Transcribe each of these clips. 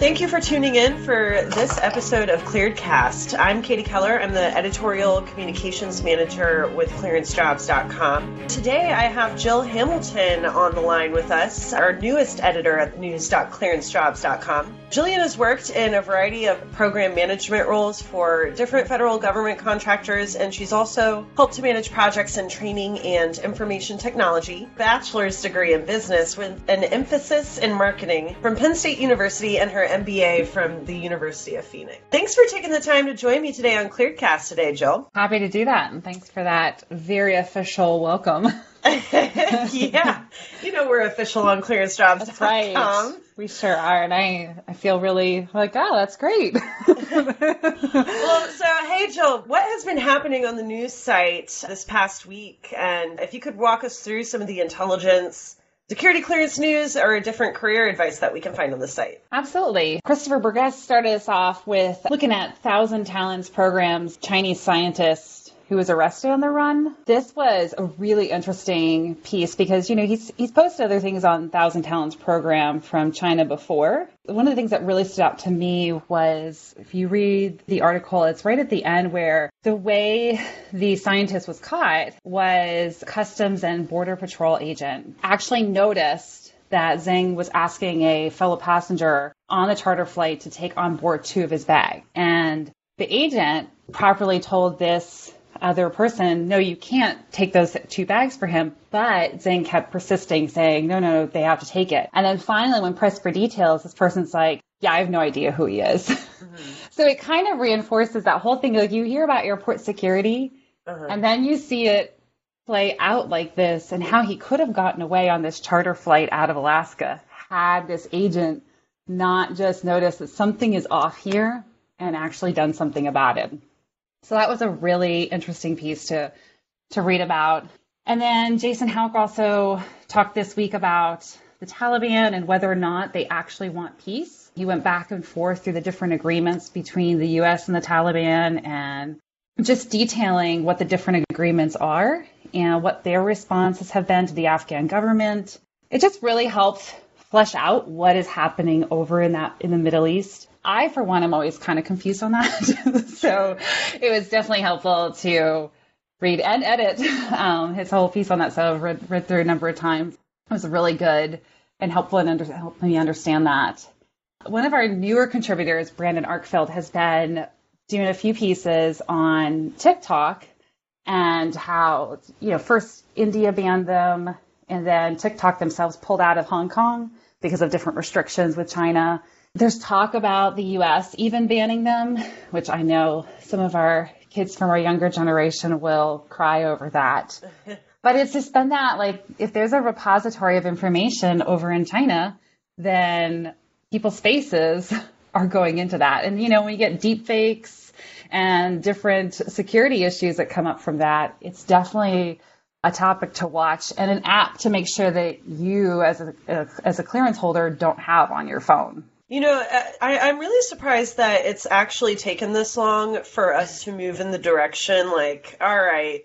Thank you for tuning in for this episode of Clearedcast. I'm Katie Keller. I'm the editorial communications manager with clearancejobs.com. Today I have Jill Hamilton on the line with us, our newest editor at news.clearancejobs.com. Jillian has worked in a variety of program management roles for different federal government contractors, and she's also helped to manage projects in training and information technology, bachelor's degree in business with an emphasis in marketing from Penn State University and her MBA from the University of Phoenix. Thanks for taking the time to join me today on Clearcast today, Jill. Happy to do that, and thanks for that very official welcome. yeah, you know we're official on clearancejobs.com. That's right. We sure are, and I I feel really like oh that's great. well, so hey Jill, what has been happening on the news site this past week, and if you could walk us through some of the intelligence security clearance news or a different career advice that we can find on the site. Absolutely. Christopher Burgess started us off with looking at Thousand Talents programs, Chinese scientists who was arrested on the run. This was a really interesting piece because, you know, he's, he's posted other things on Thousand Talents program from China before. One of the things that really stood out to me was if you read the article, it's right at the end where the way the scientist was caught was Customs and Border Patrol agent actually noticed that Zhang was asking a fellow passenger on the charter flight to take on board two of his bags. And the agent properly told this other person, no, you can't take those two bags for him. But Zhang kept persisting, saying, no, no, they have to take it. And then finally, when pressed for details, this person's like, yeah, I have no idea who he is. Mm-hmm. so it kind of reinforces that whole thing. Like you hear about airport security, uh-huh. and then you see it play out like this, and how he could have gotten away on this charter flight out of Alaska had this agent not just noticed that something is off here and actually done something about it. So that was a really interesting piece to to read about. And then Jason Houck also talked this week about the Taliban and whether or not they actually want peace. He went back and forth through the different agreements between the US and the Taliban and just detailing what the different agreements are and what their responses have been to the Afghan government. It just really helped flesh out what is happening over in that in the Middle East I, for one, am always kind of confused on that. so it was definitely helpful to read and edit um, his whole piece on that. So I've read, read through a number of times. It was really good and helpful in under, helped me understand that. One of our newer contributors, Brandon Arkfeld, has been doing a few pieces on TikTok and how, you know, first India banned them and then TikTok themselves pulled out of Hong Kong because of different restrictions with China. There's talk about the US even banning them, which I know some of our kids from our younger generation will cry over that. but it's just been that, like, if there's a repository of information over in China, then people's faces are going into that. And, you know, when you get deep fakes and different security issues that come up from that, it's definitely a topic to watch and an app to make sure that you as a, as a clearance holder don't have on your phone. You know, I, I'm really surprised that it's actually taken this long for us to move in the direction, like, all right,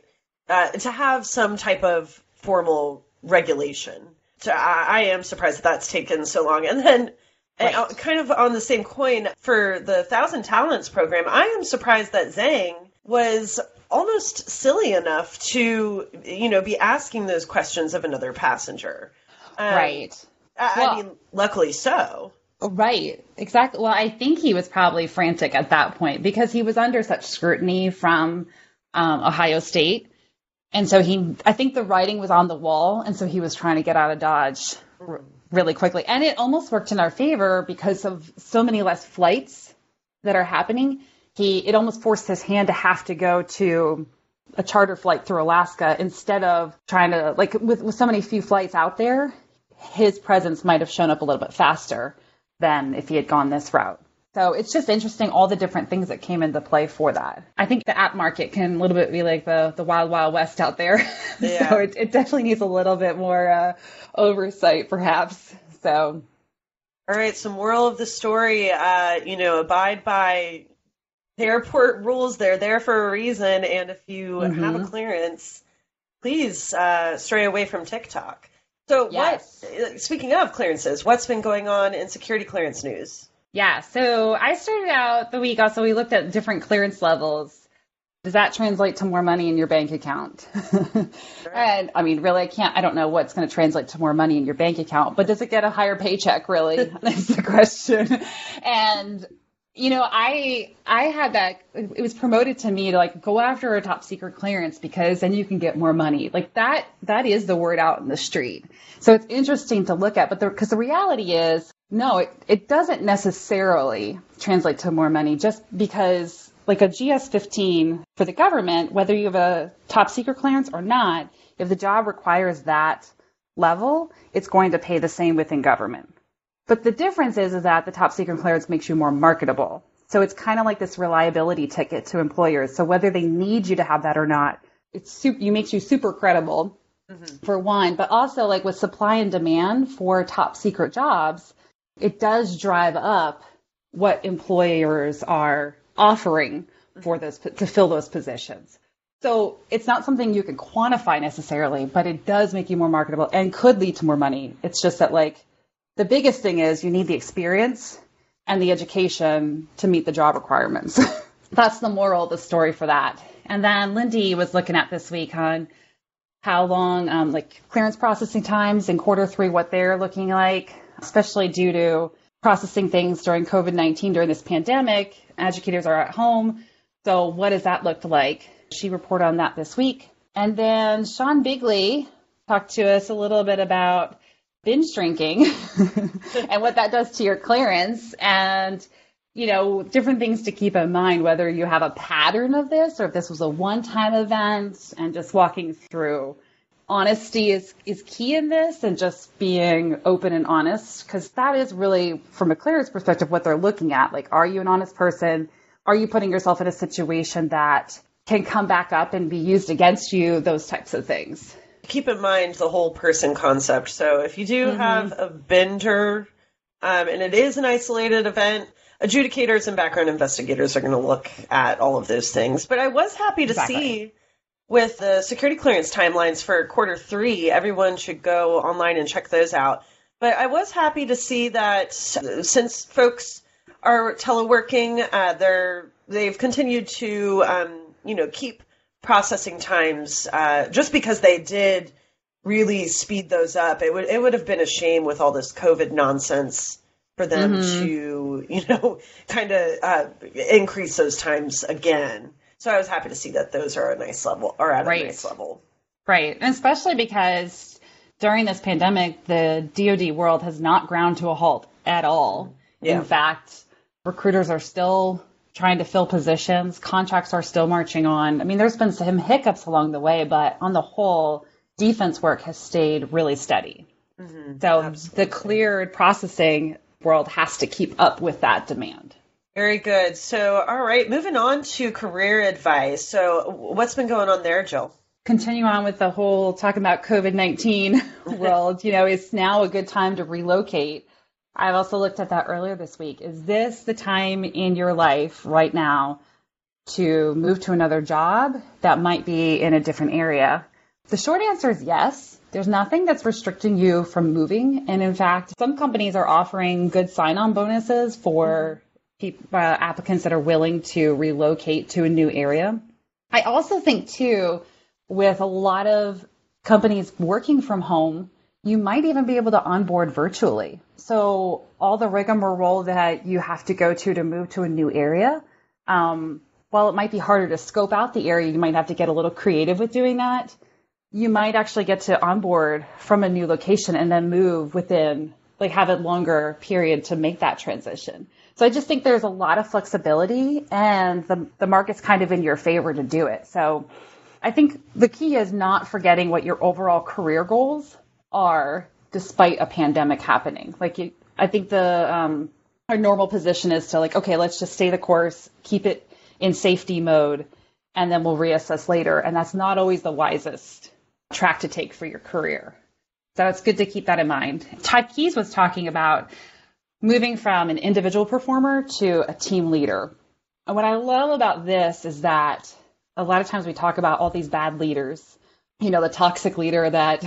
uh, to have some type of formal regulation. So I, I, am surprised that that's taken so long. And then, right. and, kind of on the same coin, for the Thousand Talents program, I am surprised that Zhang was almost silly enough to, you know, be asking those questions of another passenger. Um, right. I, well, I mean, luckily so. Right, exactly. Well, I think he was probably frantic at that point because he was under such scrutiny from um, Ohio State. And so he, I think the writing was on the wall. And so he was trying to get out of Dodge r- really quickly. And it almost worked in our favor because of so many less flights that are happening. He, it almost forced his hand to have to go to a charter flight through Alaska instead of trying to, like, with, with so many few flights out there, his presence might have shown up a little bit faster than if he had gone this route. So it's just interesting all the different things that came into play for that. I think the app market can a little bit be like the, the wild, wild west out there. Yeah. so it, it, definitely needs a little bit more uh, oversight, perhaps. So. All right. So moral of the story, uh, you know, abide by the airport rules. They're there for a reason. And if you mm-hmm. have a clearance, please uh, stray away from TikTok. So, yes. what? Speaking of clearances, what's been going on in security clearance news? Yeah, so I started out the week also we looked at different clearance levels. Does that translate to more money in your bank account? and I mean, really, I can't, I don't know what's going to translate to more money in your bank account, but does it get a higher paycheck, really? That's the question. And you know, I I had that. It was promoted to me to like go after a top secret clearance because then you can get more money. Like that. That is the word out in the street. So it's interesting to look at. But because the, the reality is, no, it it doesn't necessarily translate to more money just because like a GS15 for the government, whether you have a top secret clearance or not, if the job requires that level, it's going to pay the same within government. But the difference is, is that the top secret clearance makes you more marketable. So it's kind of like this reliability ticket to employers. So whether they need you to have that or not, it's super, you makes you super credible mm-hmm. for one, but also like with supply and demand for top secret jobs, it does drive up what employers are offering for those to fill those positions. So it's not something you can quantify necessarily, but it does make you more marketable and could lead to more money. It's just that like the biggest thing is you need the experience and the education to meet the job requirements. That's the moral of the story for that. And then Lindy was looking at this week on how long, um, like clearance processing times in quarter three, what they're looking like, especially due to processing things during COVID 19 during this pandemic. Educators are at home. So, what does that look like? She reported on that this week. And then Sean Bigley talked to us a little bit about binge drinking and what that does to your clearance and you know different things to keep in mind whether you have a pattern of this or if this was a one-time event and just walking through. Honesty is is key in this and just being open and honest because that is really from a clearance perspective what they're looking at. Like are you an honest person? Are you putting yourself in a situation that can come back up and be used against you? Those types of things keep in mind the whole person concept. So if you do mm-hmm. have a bender, um, and it is an isolated event, adjudicators and background investigators are going to look at all of those things. But I was happy to exactly. see with the security clearance timelines for quarter three, everyone should go online and check those out. But I was happy to see that since folks are teleworking, uh, they're they've continued to um, you know keep processing times, uh, just because they did really speed those up, it would it would have been a shame with all this COVID nonsense for them mm-hmm. to you know kind of uh, increase those times again. So I was happy to see that those are a nice level or at right. a nice level. Right, and especially because during this pandemic, the DoD world has not ground to a halt at all. Yeah. In fact, recruiters are still trying to fill positions. Contracts are still marching on. I mean, there's been some hiccups along the way, but on the whole, defense work has stayed really steady. Mm-hmm. So Absolutely. the cleared processing world has to keep up with that demand. Very good. So, all right, moving on to career advice. So, what's been going on there, Jill? Continue on with the whole talking about COVID 19 world. you know, it's now a good time to relocate. I've also looked at that earlier this week. Is this the time in your life right now to move to another job that might be in a different area? The short answer is yes. There's nothing that's restricting you from moving. And in fact, some companies are offering good sign on bonuses for people, uh, applicants that are willing to relocate to a new area. I also think, too, with a lot of companies working from home, you might even be able to onboard virtually. So all the rigmarole that you have to go to to move to a new area, um, while it might be harder to scope out the area, you might have to get a little creative with doing that. You might actually get to onboard from a new location and then move within, like have a longer period to make that transition. So I just think there's a lot of flexibility and the, the market's kind of in your favor to do it. So I think the key is not forgetting what your overall career goals are despite a pandemic happening. Like you, I think the um, our normal position is to like, okay, let's just stay the course, keep it in safety mode, and then we'll reassess later. And that's not always the wisest track to take for your career. So it's good to keep that in mind. Todd Keys was talking about moving from an individual performer to a team leader. And what I love about this is that a lot of times we talk about all these bad leaders, you know, the toxic leader that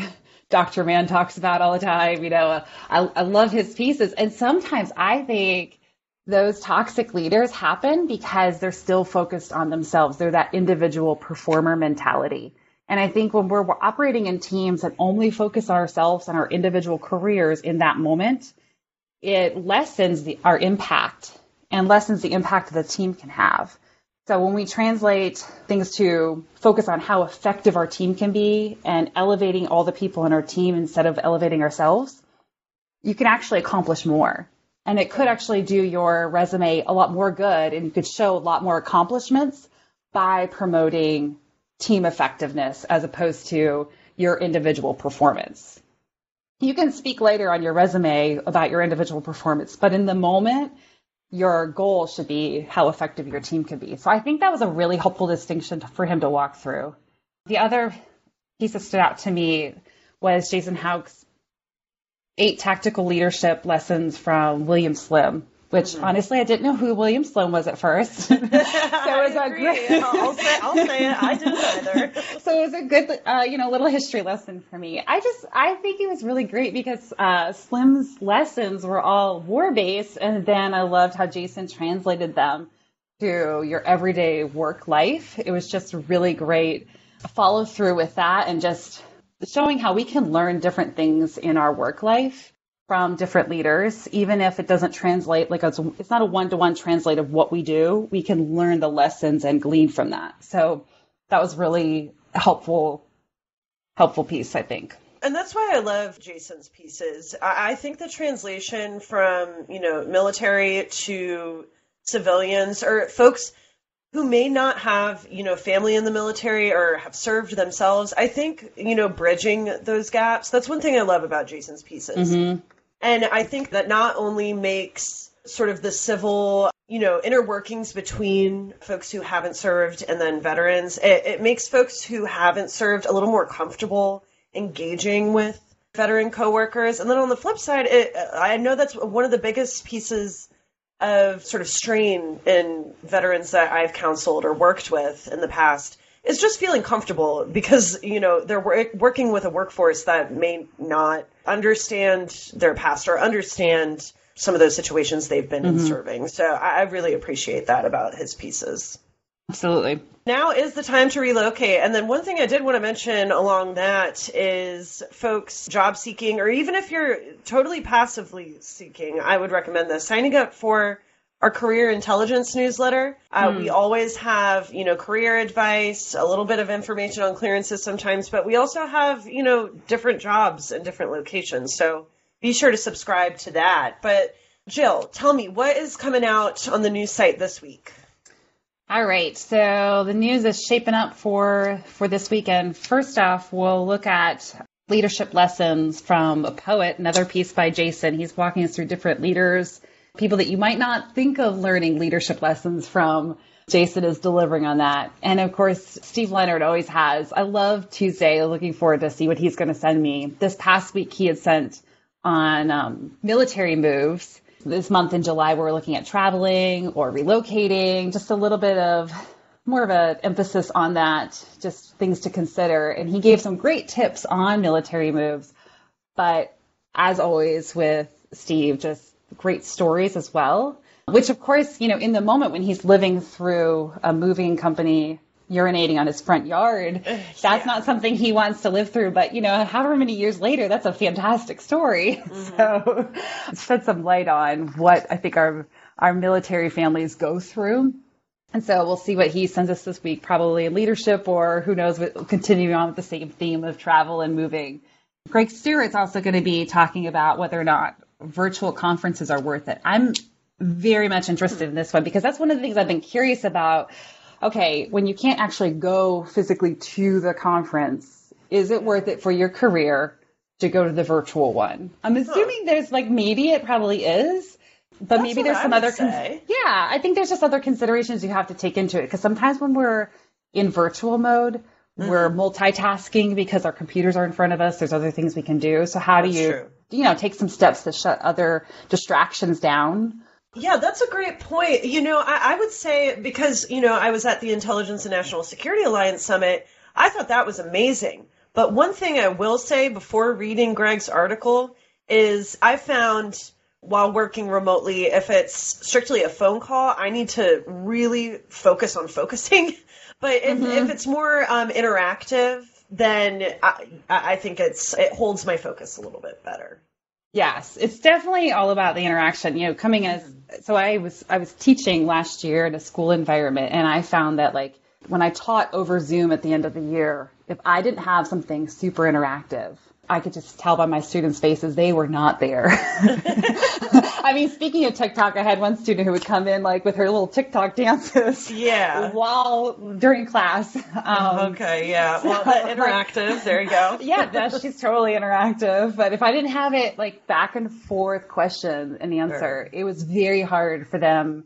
Dr. Mann talks about all the time. You know, I, I love his pieces. And sometimes I think those toxic leaders happen because they're still focused on themselves. They're that individual performer mentality. And I think when we're, we're operating in teams that only focus on ourselves and our individual careers in that moment, it lessens the, our impact and lessens the impact that the team can have. So when we translate things to focus on how effective our team can be and elevating all the people in our team instead of elevating ourselves, you can actually accomplish more and it could actually do your resume a lot more good and you could show a lot more accomplishments by promoting team effectiveness as opposed to your individual performance. You can speak later on your resume about your individual performance, but in the moment, your goal should be how effective your team can be. So I think that was a really helpful distinction for him to walk through. The other piece that stood out to me was Jason Houck's eight tactical leadership lessons from William Slim, which mm-hmm. honestly I didn't know who William Slim was at first. so it was a great. I'll say, I'll say it. I didn't either. so it was a good, uh, you know, little history lesson for me. I just I think it was really great because uh, Slim's lessons were all war based, and then I loved how Jason translated them to your everyday work life. It was just really great follow through with that and just showing how we can learn different things in our work life from different leaders, even if it doesn't translate like it's, it's not a one to one translate of what we do. We can learn the lessons and glean from that. So that was really helpful, helpful piece, I think. And that's why I love Jason's pieces. I, think the translation from, you know, military to civilians or folks who may not have, you know, family in the military or have served themselves. I think, you know, bridging those gaps, that's one thing I love about Jason's pieces. Mm-hmm. And I think that not only makes sort of the civil, you know, inner workings between folks who haven't served and then veterans, it, it makes folks who haven't served a little more comfortable engaging with veteran coworkers. And then on the flip side, it, I know that's one of the biggest pieces of sort of strain in veterans that I've counseled or worked with in the past is just feeling comfortable because you know they're working with a workforce that may not understand their past or understand some of those situations they've been mm-hmm. in serving. So I, I really appreciate that about his pieces. Absolutely. Now is the time to relocate. And then one thing I did want to mention along that is folks job seeking, or even if you're totally passively seeking, I would recommend this signing up for our career intelligence newsletter. Uh, We hmm. always have, you know, career advice, a little bit of information on clearances sometimes, but we also have, you know, different jobs in different locations. So be sure to subscribe to that. But Jill, tell me what is coming out on the news site this week? All right, so the news is shaping up for for this weekend. First off, we'll look at leadership lessons from a poet, another piece by Jason. He's walking us through different leaders, people that you might not think of learning leadership lessons from. Jason is delivering on that. And of course, Steve Leonard always has. I love Tuesday, looking forward to see what he's going to send me. This past week, he had sent on um, military moves this month in July, we're looking at traveling or relocating, just a little bit of more of an emphasis on that, just things to consider. And he gave some great tips on military moves. But as always with Steve, just great stories as well, which of course, you know, in the moment when he's living through a moving company urinating on his front yard. That's yeah. not something he wants to live through. But, you know, however many years later, that's a fantastic story. Mm-hmm. So shed some light on what I think our, our military families go through. And so we'll see what he sends us this week, probably in leadership or who knows, continuing on with the same theme of travel and moving. Greg Stewart's also going to be talking about whether or not virtual conferences are worth it. I'm very much interested in this one because that's one of the things I've been curious about okay, when you can't actually go physically to the conference, is it worth it for your career to go to the virtual one? I'm assuming there's like maybe it probably is. But That's maybe there's some other, con- yeah, I think there's just other considerations you have to take into it. Because sometimes when we're in virtual mode, mm-hmm. we're multitasking because our computers are in front of us. There's other things we can do. So how That's do you, true. You know, take some steps to shut other distractions down? Yeah, that's a great point. You know, I, I, would say because, you know, I was at the Intelligence and National Security Alliance Summit, I thought that was amazing. But one thing I will say before reading Greg's article is I found while working remotely, if it's strictly a phone call, I need to really focus on focusing. But if, Mhm. if it's more um, interactive, then I, I think it's it holds my focus a little bit better. Yes, it's definitely all about the interaction. You know, coming as mm-hmm. so I was I was teaching last year in a school environment and I found that like when I taught over Zoom at the end of the year, if I didn't have something super interactive, I could just tell by my students' faces they were not there. I mean, speaking of TikTok, I had one student who would come in like with her little TikTok dances Yeah. while during class. Um, Okay. Yeah. Well, so, the like- interactive. there you go. yeah, that, she's totally interactive. But if I didn't have it like back and forth question and answer, it was very hard for them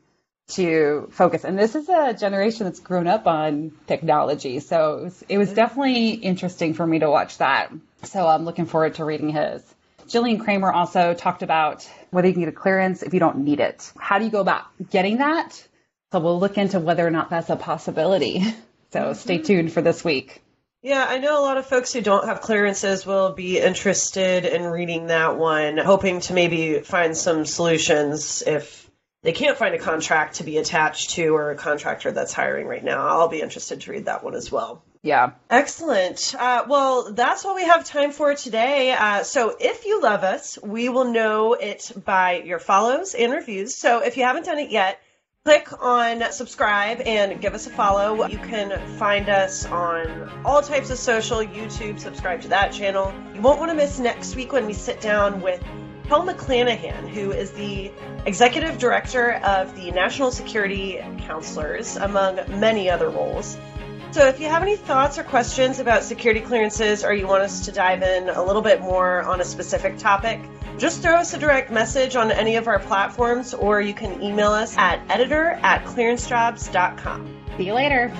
to focus. And this is a generation that's grown up on technology, so it was it was definitely interesting for me to watch that. So I'm looking forward to reading his. Jillian Kramer also talked about whether you can get a clearance if you don't need it. How do you go about getting that? So we'll look into whether or not that's a possibility. So mm-hmm. stay tuned for this week. Yeah, I know a lot of folks who don't have clearances will be interested in reading that one, hoping to maybe find some solutions if they can't find a contract to be attached to or a contractor that's hiring right now. I'll be interested to read that one as well. Yeah. Excellent. Uh, well, that's all we have time for today. Uh, so if you love us, we will know it by your follows and reviews. So if you haven't done it yet, click on subscribe and give us a follow. You can find us on all types of social, YouTube, subscribe to that channel. You won't want to miss next week when we sit down with Paul McClanahan, who is the executive director of the National Security Counselors, among many other roles. So, if you have any thoughts or questions about security clearances, or you want us to dive in a little bit more on a specific topic, just throw us a direct message on any of our platforms, or you can email us at editor at clearancejobs.com. See you later.